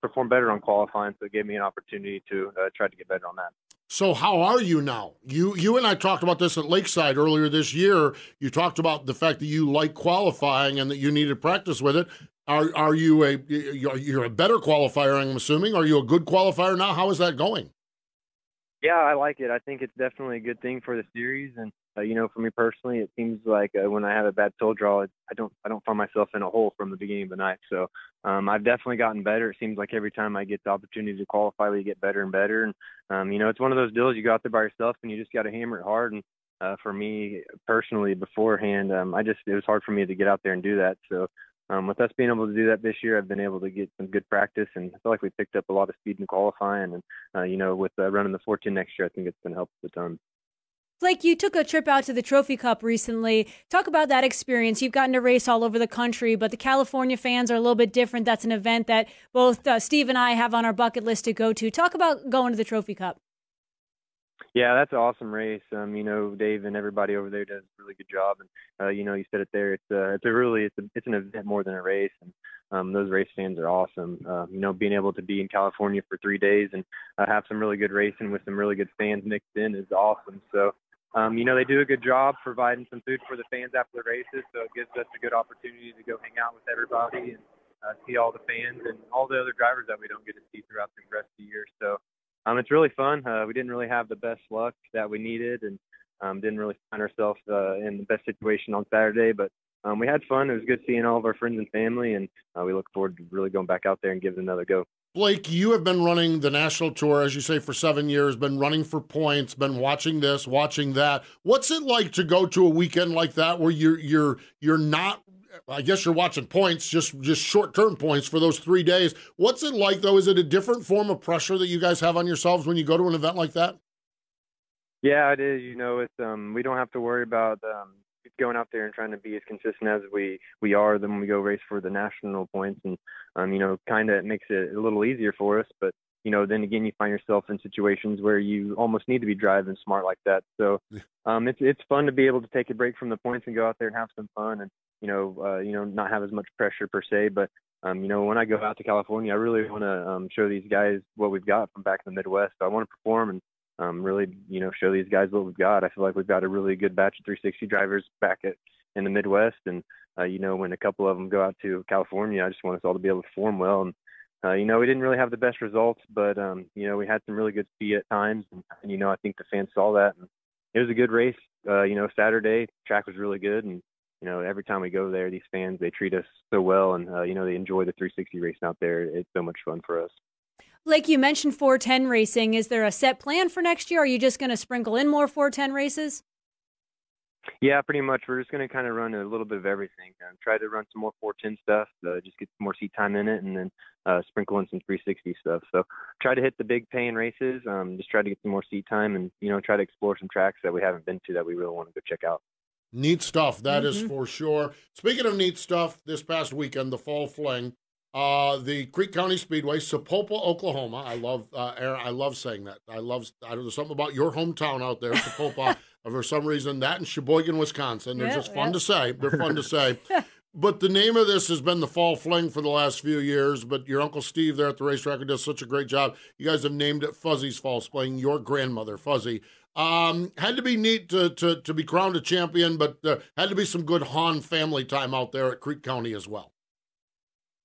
perform better on qualifying, so it gave me an opportunity to uh, try to get better on that. So how are you now? You you and I talked about this at Lakeside earlier this year. You talked about the fact that you like qualifying and that you needed practice with it. Are are you a you're a better qualifier? I'm assuming. Are you a good qualifier now? How is that going? Yeah, I like it. I think it's definitely a good thing for the series, and uh, you know, for me personally, it seems like uh, when I have a bad toe draw, I don't I don't find myself in a hole from the beginning of the night. So um, I've definitely gotten better. It seems like every time I get the opportunity to qualify, we get better and better. And um, you know, it's one of those deals you go out there by yourself and you just got to hammer it hard. And uh, for me personally, beforehand, um, I just it was hard for me to get out there and do that. So um, with us being able to do that this year, I've been able to get some good practice, and I feel like we picked up a lot of speed in qualifying. And uh, you know, with uh, running the 14 next year, I think it's going to help a ton. Blake, you took a trip out to the Trophy Cup recently. Talk about that experience. You've gotten to race all over the country, but the California fans are a little bit different. That's an event that both uh, Steve and I have on our bucket list to go to. Talk about going to the Trophy Cup. Yeah, that's an awesome race. Um, you know, Dave and everybody over there does a really good job. And uh, you know, you said it there. It's uh, it's a really it's a, it's an event more than a race. And um, those race fans are awesome. Uh, you know, being able to be in California for three days and uh, have some really good racing with some really good fans mixed in is awesome. So. Um, you know, they do a good job providing some food for the fans after the races, so it gives us a good opportunity to go hang out with everybody and uh, see all the fans and all the other drivers that we don't get to see throughout the rest of the year. So um, it's really fun. Uh, we didn't really have the best luck that we needed, and um, didn't really find ourselves uh, in the best situation on Saturday. But um, we had fun. It was good seeing all of our friends and family, and uh, we look forward to really going back out there and giving it another go. Blake, you have been running the national tour, as you say, for seven years, been running for points, been watching this, watching that. What's it like to go to a weekend like that where you're you're you're not I guess you're watching points, just just short term points for those three days. What's it like though? Is it a different form of pressure that you guys have on yourselves when you go to an event like that? Yeah, it is. You know, it's um we don't have to worry about um going out there and trying to be as consistent as we we are then when we go race for the national points and um you know kind of makes it a little easier for us but you know then again you find yourself in situations where you almost need to be driving smart like that so um it's it's fun to be able to take a break from the points and go out there and have some fun and you know, uh, you know, not have as much pressure per se. But um, you know, when I go out to California, I really want to um, show these guys what we've got from back in the Midwest. So I want to perform and um, really, you know, show these guys what we've got. I feel like we've got a really good batch of 360 drivers back at in the Midwest, and uh, you know, when a couple of them go out to California, I just want us all to be able to perform well. And uh, you know, we didn't really have the best results, but um, you know, we had some really good speed at times, and, and you know, I think the fans saw that. And it was a good race. Uh, you know, Saturday track was really good, and you know, every time we go there, these fans they treat us so well, and uh, you know they enjoy the 360 racing out there. It's so much fun for us. Like you mentioned, 410 racing. Is there a set plan for next year? Are you just going to sprinkle in more 410 races? Yeah, pretty much. We're just going to kind of run a little bit of everything. Um, try to run some more 410 stuff, uh, just get some more seat time in it, and then uh, sprinkle in some 360 stuff. So try to hit the big paying races. Um, just try to get some more seat time, and you know try to explore some tracks that we haven't been to that we really want to go check out. Neat stuff, That mm-hmm. is for sure. Speaking of neat stuff, this past weekend, the Fall Fling, uh, the Creek County Speedway, Sapulpa, Oklahoma. I love, uh, Erin, I love saying that. I love, I there's something about your hometown out there, Sapulpa. <laughs> for some reason, that in Sheboygan, Wisconsin. They're just fun to say. They're fun to say. <laughs> But the name of this has been the Fall Fling for the last few years. But your Uncle Steve there at the racetrack does such a great job. You guys have named it Fuzzy's Fall, Fling, your grandmother, Fuzzy. Um, had to be neat to, to, to be crowned a champion, but uh, had to be some good Hahn family time out there at Creek County as well.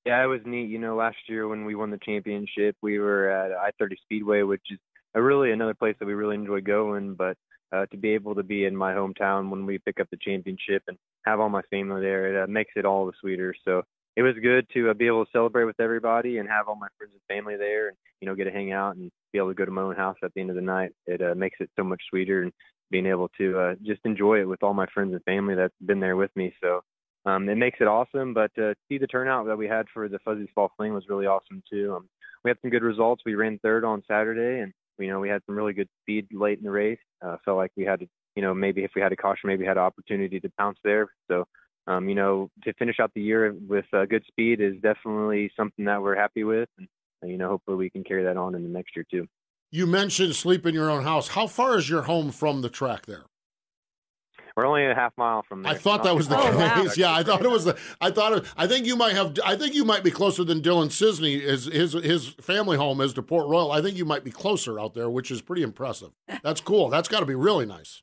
Yeah, it was neat. You know, last year when we won the championship, we were at I 30 Speedway, which is a really another place that we really enjoy going. But uh, to be able to be in my hometown when we pick up the championship and have all my family there, it uh, makes it all the sweeter. So it was good to uh, be able to celebrate with everybody and have all my friends and family there, and you know, get to hang out and be able to go to my own house at the end of the night. It uh, makes it so much sweeter and being able to uh, just enjoy it with all my friends and family that's been there with me. So um, it makes it awesome. But uh, see the turnout that we had for the Fuzzy's Fall Fling was really awesome too. Um, we had some good results. We ran third on Saturday, and you know we had some really good speed late in the race. Uh, felt like we had to, you know, maybe if we had a caution, maybe had an opportunity to pounce there. So, um, you know, to finish out the year with uh, good speed is definitely something that we're happy with, and you know, hopefully we can carry that on in the next year too. You mentioned sleep in your own house. How far is your home from the track there? We're only a half mile from there. I thought that was the Oh, wow. case. Yeah, I thought it was the. I thought it, I think you might have. I think you might be closer than Dylan Sisney. His his his family home is to Port Royal. I think you might be closer out there, which is pretty impressive. That's cool. That's got to be really nice.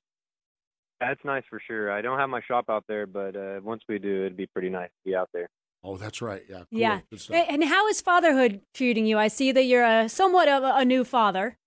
That's nice for sure. I don't have my shop out there, but uh, once we do, it'd be pretty nice to be out there. Oh, that's right. Yeah. cool. Yeah. Good stuff. A- And how is fatherhood treating you? I see that you're a somewhat of a, a new father.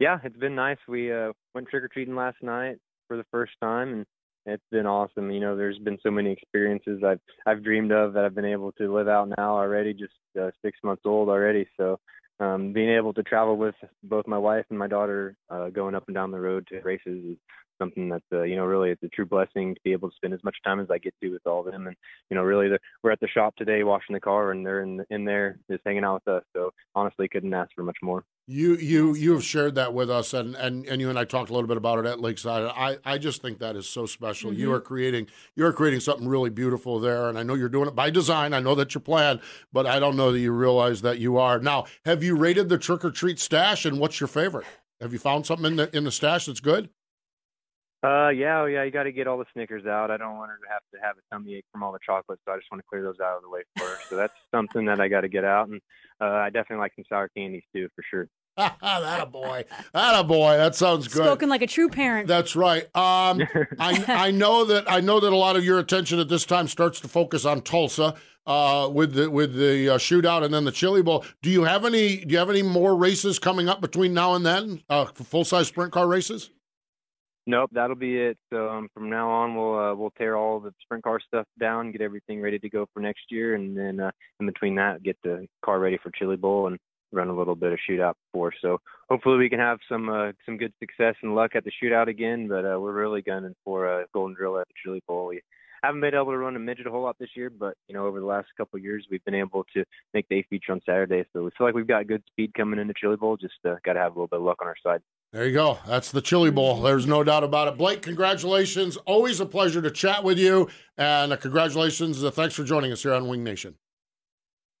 Yeah, it's been nice. We uh, went trick or treating last night for the first time, and it's been awesome. You know, there's been so many experiences I've I've dreamed of that I've been able to live out now already. Just uh, six months old already, so um, being able to travel with both my wife and my daughter uh, going up and down the road to races is something that's uh, you know really it's a true blessing to be able to spend as much time as I get to with all of them. And you know, really, the, we're at the shop today washing the car, and they're in in there just hanging out with us. So honestly, couldn't ask for much more. You you you have shared that with us, and and and you and I talked a little bit about it at Lakeside. I I just think that is so special. You are creating you are creating something really beautiful there, and I know you're doing it by design. I know that's your plan, but I don't know that you realize that you are. Now, have you rated the trick or treat stash, and what's your favorite? Have you found something in the in the stash that's good? Uh, yeah, oh, yeah, you got to get all the Snickers out. I don't want her to have to have a tummy ache from all the chocolate, so I just want to clear those out of the way for her. So that's something that I got to get out, and uh, I definitely like some sour candies too, for sure. <laughs> that a boy, that a boy. That sounds good. Spoken like a true parent. That's right. Um, <laughs> I I know that I know that a lot of your attention at this time starts to focus on Tulsa uh, with the with the uh, shootout and then the Chili Bowl. Do you have any Do you have any more races coming up between now and then? Uh, Full size sprint car races. Nope, that'll be it. So um, from now on, we'll uh, we'll tear all the sprint car stuff down, get everything ready to go for next year, and then uh, in between that, get the car ready for Chili Bowl and run a little bit of shootout before. So hopefully we can have some uh, some good success and luck at the shootout again. But uh, we're really gunning for a golden drill at the Chili Bowl. We haven't been able to run a midget a whole lot this year, but you know over the last couple of years we've been able to make the A feature on Saturday. So we feel like we've got good speed coming into Chili Bowl. Just uh, got to have a little bit of luck on our side. There you go. That's the Chili Bowl. There's no doubt about it. Blake, congratulations. Always a pleasure to chat with you, and uh, congratulations. Uh, thanks for joining us here on Winged Nation.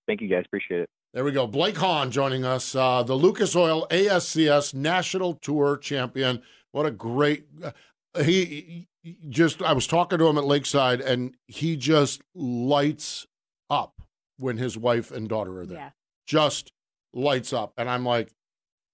Thank you guys, appreciate it. There we go. Blake Hahn joining us, uh, the Lucas Oil ASCS National Tour Champion. What a great. Uh, he, he just, I was talking to him at Lakeside, and he just lights up when his wife and daughter are there. Yeah. Just lights up. And I'm like,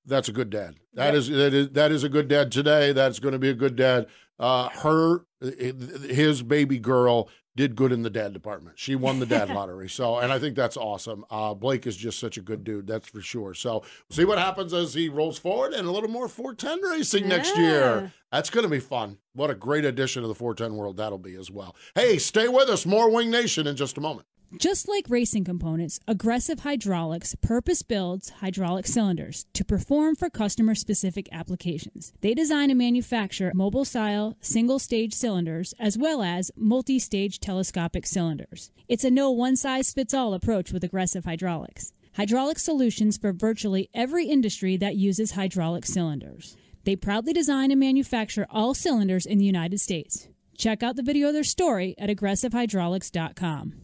that's a good dad. That is that is that is a good dad today. That's going to be a good dad. Uh, her, his baby girl did good in the dad department. She won the dad <laughs> lottery. So, and I think that's awesome. Uh, Blake is just such a good dude. That's for sure. So, we'll see what happens as he rolls forward and a little more 410 racing next year. That's going to be fun. What a great addition to the 410 world that'll be as well. Hey, stay with us. More Winged Nation in just a moment. Just like racing components, Aggressive Hydraulics purpose builds hydraulic cylinders to perform for customer specific applications. They design and manufacture mobile style single stage cylinders as well as multi stage telescopic cylinders. It's a no one size fits all approach with Aggressive Hydraulics. Hydraulic solutions for virtually every industry that uses hydraulic cylinders. They proudly design and manufacture all cylinders in the United States. Check out the video of their story at aggressivehydraulics.com.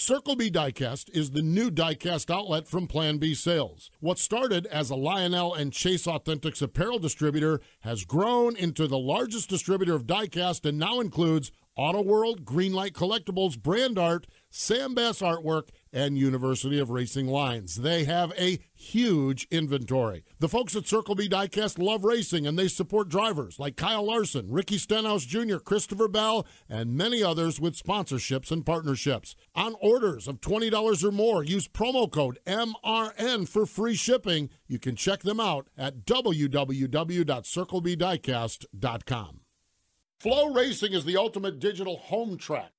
Circle B Diecast is the new diecast outlet from Plan B Sales. What started as a Lionel and Chase Authentics apparel distributor has grown into the largest distributor of diecast and now includes Auto World, Greenlight Collectibles, Brand Art, Sam Bass Artwork, and University of Racing Lines. They have a huge inventory. The folks at Circle B Diecast love racing and they support drivers like Kyle Larson, Ricky Stenhouse Jr., Christopher Bell, and many others with sponsorships and partnerships. On orders of $20 or more, use promo code MRN for free shipping. You can check them out at www.circlebdiecast.com. Flow Racing is the ultimate digital home track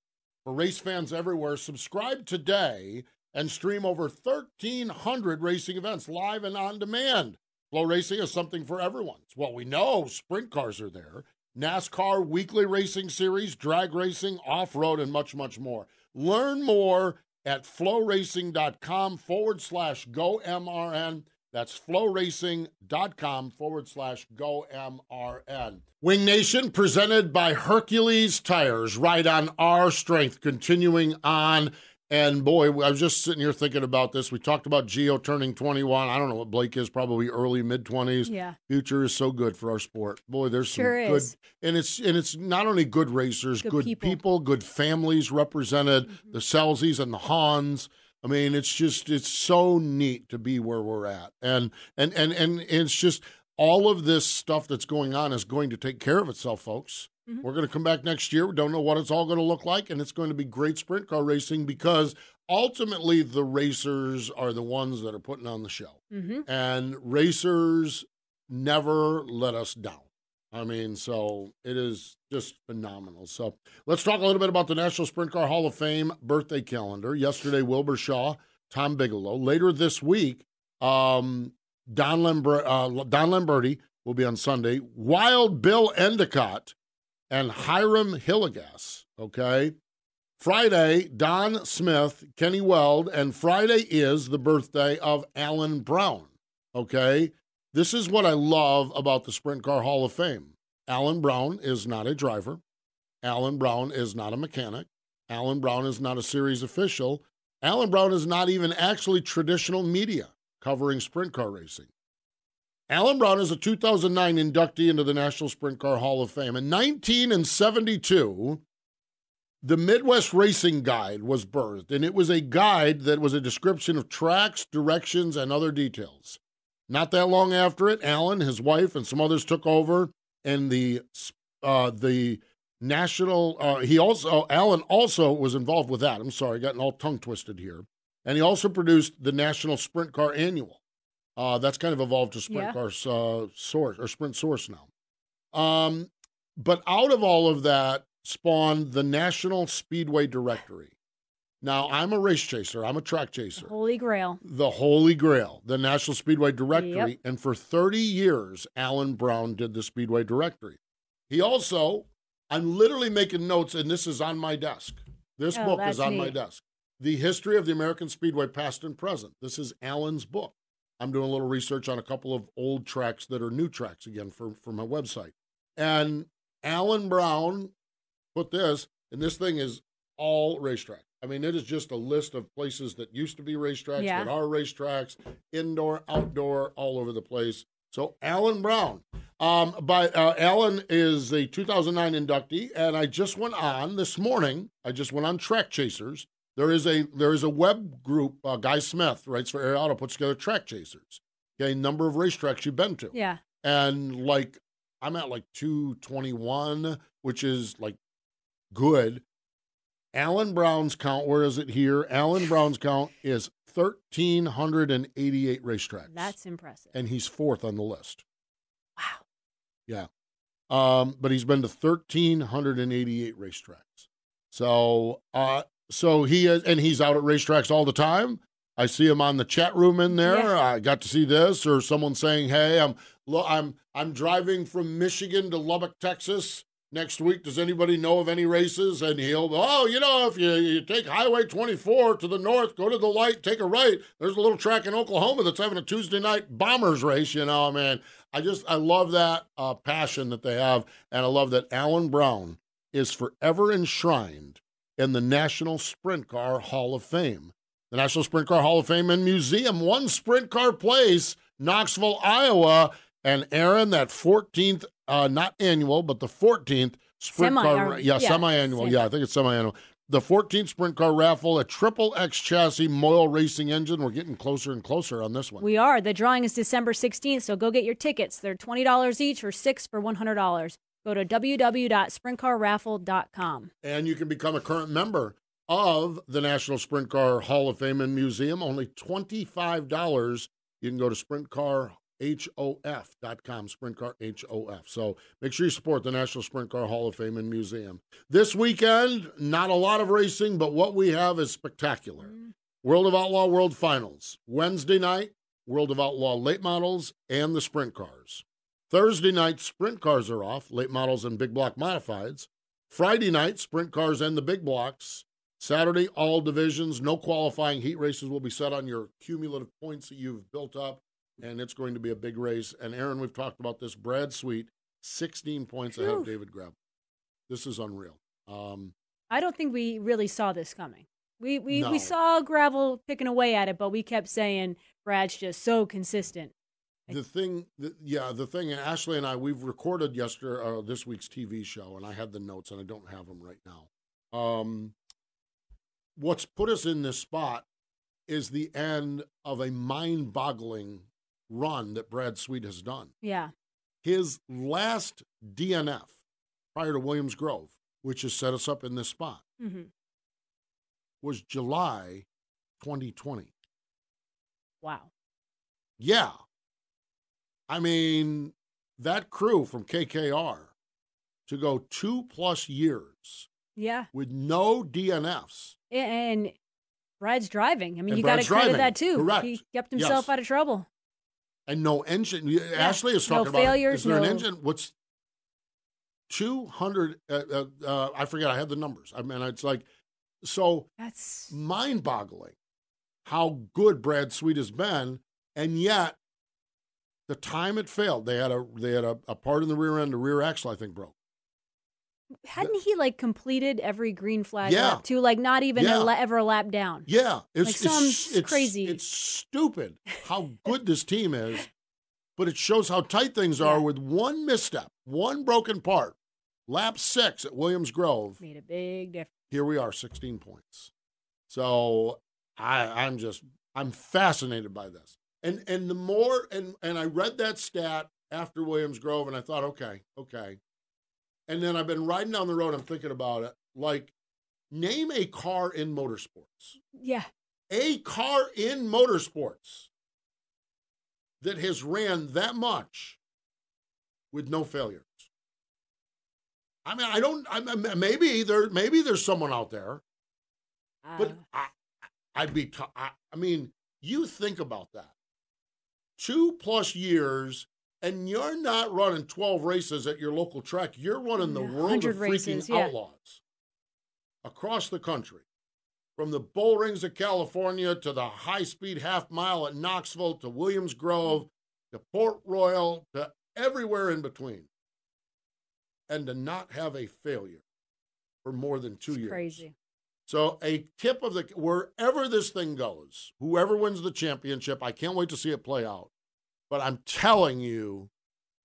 for race fans everywhere. Subscribe today and stream over 1,300 racing events live and on demand. Flow Racing is something for everyone. What we know. Sprint cars are there. NASCAR weekly racing series, drag racing, off road, and much, much more. Learn more at flowracing.com forward slash go MRN. That's flowracing.com forward slash go MRN. Winged Nation presented by Hercules Tires, right on our strength, continuing on. And boy, I was just sitting here thinking about this. We talked about Gio turning 21. I don't know what Blake is, probably early mid 20s. Yeah. Future is so good for our sport. Boy, there's Sure some is. good and it's and it's not only good racers, Good good, people. people. good families represented, Mm-hmm. the Scelzis and the Hahns. I mean, it's just it's so neat to be where we're at. And and and and it's just all of this stuff that's going on is going to take care of itself, folks. Mhm. We're going to come back next year. We don't know what it's all going to look like, and it's going to be great sprint car racing because ultimately the racers are the ones that are putting on the show. Mm-hmm. And racers never let us down. I mean, so it is just phenomenal. So let's talk a little bit about the National Sprint Car Hall of Fame birthday calendar. Yesterday, Wilbur Shaw, Tom Bigelow. Later this week, um, Don, uh, Don Lamberti will be on Sunday. Wild Bill Endicott and Hiram Hillegass. Okay. Friday, Don Smith, Kenny Weld, and Friday is the birthday of Alan Brown. Okay. This is what I love about the Sprint Car Hall of Fame. Alan Brown is not a driver. Alan Brown is not a mechanic. Alan Brown is not a series official. Alan Brown is not even actually traditional media covering sprint car racing. Alan Brown is a 2009 inductee into the National Sprint Car Hall of Fame. In 1972, the Midwest Racing Guide was birthed, and it was a guide that was a description of tracks, directions, and other details. Not that long after it, Alan, his wife, and some others took over, and the uh, the national. Uh, he also Alan also was involved with that. I'm sorry, getting all tongue twisted here, and he also produced the National Sprint Car Annual. Uh, that's kind of evolved to Sprint Yeah. Car uh, Source or Sprint Source now. Um, but out of all of that spawned the National Speedway Directory. Now, I'm a race chaser. I'm a track chaser Holy Grail. the Holy Grail, the National Speedway Directory. And for 30 years, Alan Brown did the Speedway Directory. He also, I'm literally making notes, and this is on my desk. This Oh, book is on my desk. The History of the American Speedway, Past and Present. This is Alan's book. I'm doing a little research on a couple of old tracks that are new tracks again for, for my website. And Alan Brown put this, and this thing is all racetrack. I mean, it is just a list of places that used to be racetracks, Yeah. that are racetracks, indoor, outdoor, all over the place. So, Alan Brown. Um, by uh, Alan is a 2009 inductee, and I just went on this morning. I just went on Track Chasers. There is a there is a web group. Uh, Guy Smith writes for Air Auto, puts together Track Chasers. Okay, number of racetracks you've been to Yeah. and like I'm at like 221, which is like good. Alan Brown's count, where is it here? Alan Brown's count is 1,388 racetracks. That's impressive. and he's fourth on the list. Wow. Yeah. Um, but he's been to 1,388 racetracks. So, uh, so he is, and he's out at racetracks all the time. I see him on the chat room in there. Yeah. I got to see this, or someone saying, "Hey, I'm lo- I'm I'm driving from Michigan to Lubbock, Texas next week. Does anybody know of any races?" And he'll, oh, you know, if you, you take Highway 24 to the north, go to the light, take a right. There's a little track in Oklahoma that's having a Tuesday night bombers race. You know, man, I just I love that uh, passion that they have, and I love that Alan Brown is forever enshrined in the National Sprint Car Hall of Fame. The National Sprint Car Hall of Fame and Museum, one sprint car place, Knoxville, Iowa. And Erin, that 14th, uh, not annual, but the 14th sprint Semi- car. or- yeah, yeah, semi-annual. semi. Yeah, I think it's semi-annual. The 14th sprint car raffle, a triple X chassis Moyle Racing engine. We're getting closer and closer on this one. We are. The drawing is December 16th, so go get your tickets. They're $20 each or six for $100. Go to www.sprintcarraffle.com. and you can become a current member of the National Sprint Car Hall of Fame and Museum. Only $25. You can go to sprintcarhof.com, sprintcarhof. So make sure you support the National Sprint Car Hall of Fame and Museum. This weekend, not a lot of racing, but what we have is spectacular. Mm-hmm. World of Outlaw World Finals. Wednesday night, World of Outlaw late models and the sprint cars. Thursday night, sprint cars are off, late models and big block modifieds. Friday night, sprint cars and the big blocks. Saturday, all divisions, no qualifying heat races will be set on your cumulative points that you've built up, and it's going to be a big race. And Erin, we've talked about this. Brad Sweet, 16 points ahead of David Gravel. This is unreal. Um, I don't think we really saw this coming. We we, No. we saw Gravel picking away at it, but we kept saying Brad's just so consistent. the thing, the, yeah, the thing. Ashley and I, we've recorded yesterday uh, this week's TV show, and I had the notes, and I don't have them right now. Um, what's put us in this spot is the end of a mind-boggling run that Brad Sweet has done. Yeah. His last DNF prior to Williams Grove, which has set us up in this spot, mm-hmm. was July 2020. Wow. Yeah. I mean, that crew from KKR to go two plus years Yeah. with no DNFs. And Brad's driving. I mean, And you got to credit that too. Correct. He kept himself Yes. out of trouble. And no engine. Ashley is no talking about failures, is there an engine? What's two hundred? Uh, uh, uh, I forget. I had the numbers. I mean, it's like so That's mind-boggling how good Brad Sweet has been, and yet the time it failed, they had a they had a, a part in the rear end, the rear axle, I think broke. Hadn't he like completed every green flag Yeah. lap too? Like not even Yeah. a la- ever a lap down. Yeah, it's Like some it's, it's crazy- It's stupid how <laughs> good this team is, but it shows how tight things are Yeah. with one misstep, one broken part. Lap six at Williams Grove. Made a big difference. Here we are, 16 points. So I, I'm just I'm fascinated by this. And and the more and and I read that stat after Williams Grove, and I thought, okay, okay. And then I've been riding down the road. I'm thinking about it. Like, name a car in motorsports Yeah. a car in motorsports that has ran that much with no failures. I mean, I don't. I, maybe there, maybe there's someone out there, but Uh, I, I'd be. I mean, you think about that. Two plus years, and you're not running twelve races at your local track. You're running the world of freaking races, yeah. outlaws across the country from the bull rings of California to the high speed half mile at Knoxville to Williams Grove to Port Royal to everywhere in between. And to not have a failure for more than two it's years. crazy. So a tip of the wherever this thing goes, whoever wins the championship, I can't wait to see it play out. But I'm telling you,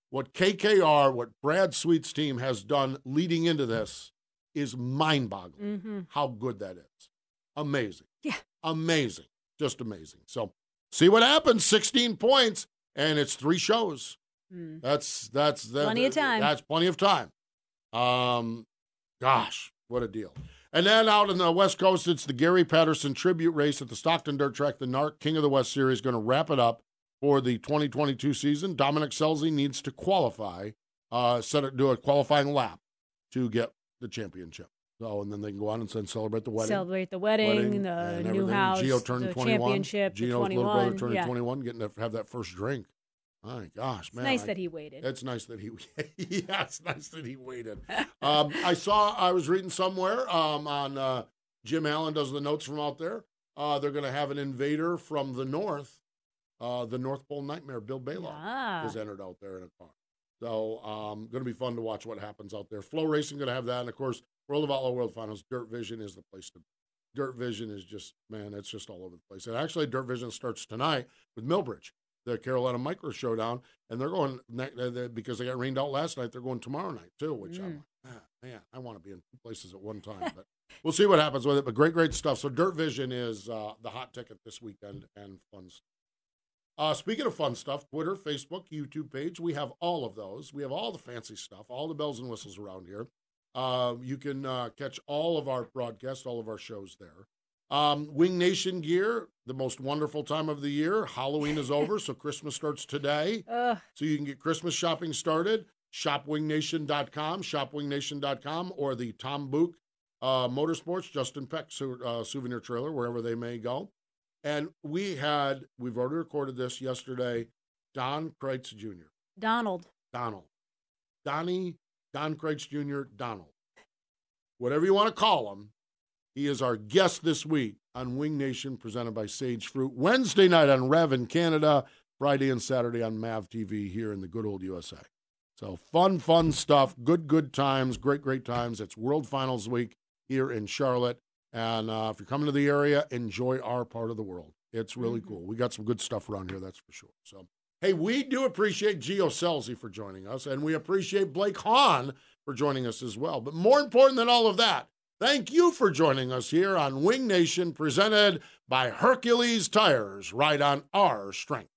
what KKR, what Brad Sweet's team has done leading into this is mind-boggling. hmm How good that is. Amazing. Yeah. Amazing. Just amazing. So see what happens. 16 points, and it's three shows. Mm. That's that's that, Plenty of time. That's plenty of time. Um, gosh, what a deal! And then out in the West Coast, it's the Gary Patterson tribute race at the Stockton Dirt Track. The NARC King of the West Series going to wrap it up for the 2022 season. Dominic Scelzi needs to qualify, uh, set it, do a qualifying lap to get the championship. So, and then they can go on and then celebrate the wedding. Celebrate the wedding, wedding the new everything. house, Gio turned the 21. championship, the Gio's 21. little brother turning yeah. 21, getting to have that first drink. My gosh, It's man! nice I- that he waited. it's nice that he, <laughs> yeah, it's nice that he waited. <laughs> Um, I saw, I was reading somewhere um, on uh, Jim Allen does the notes from out there. Uh, they're going to have an invader from the north, uh, the North Pole Nightmare. Bill Balog Ah. is entered out there in a car. So, um, going to be fun to watch what happens out there. Flow Racing going to have that, and of course, World of Outlaw World Finals. Dirt Vision is the place to. Be. Dirt Vision is just man, it's just all over the place. And actually, Dirt Vision starts tonight with Millbridge. the Carolina Micro Showdown, and they're going because they got rained out last night. They're going tomorrow night too, which mm. I'm like, ah, man, I want to be in two places at one time. But we'll see what happens with it. But great, great stuff. So Dirt Vision is uh, the hot ticket this weekend and fun stuff. Uh, speaking of fun stuff, Twitter, Facebook, YouTube page, we have all of those. We have all the fancy stuff, all the bells and whistles around here. Uh, you can uh, catch all of our broadcasts, all of our shows there. Um, Winged Nation gear, the most wonderful time of the year. Halloween is over, so Christmas starts today. <laughs> Ugh. So you can get Christmas shopping started. ShopWingNation.com, ShopWingNation.com, or the Tom Book uh, Motorsports, Justin Peck su- uh, souvenir trailer, wherever they may go. And we had, we've already recorded this yesterday, Don Kreitz Jr. Donald. Donald. Donnie, Don Kreitz Jr., Donald. Whatever you want to call him, he is our guest this week on Winged Nation, presented by Sage Fruit. Wednesday night on Rev in Canada, Friday and Saturday on MAV TV here in the good old USA. So fun, fun stuff. Good, good times. Great, great times. It's World Finals Week here in Charlotte. And uh, if you're coming to the area, enjoy our part of the world. It's really mm-hmm. cool. We got some good stuff around here, that's for sure. So, hey, we do appreciate Gio Scelzi for joining us, and we appreciate Blake Hahn for joining us as well. But more important than all of that, thank you for joining us here on Winged Nation, presented by Hercules Tires, right on our strength.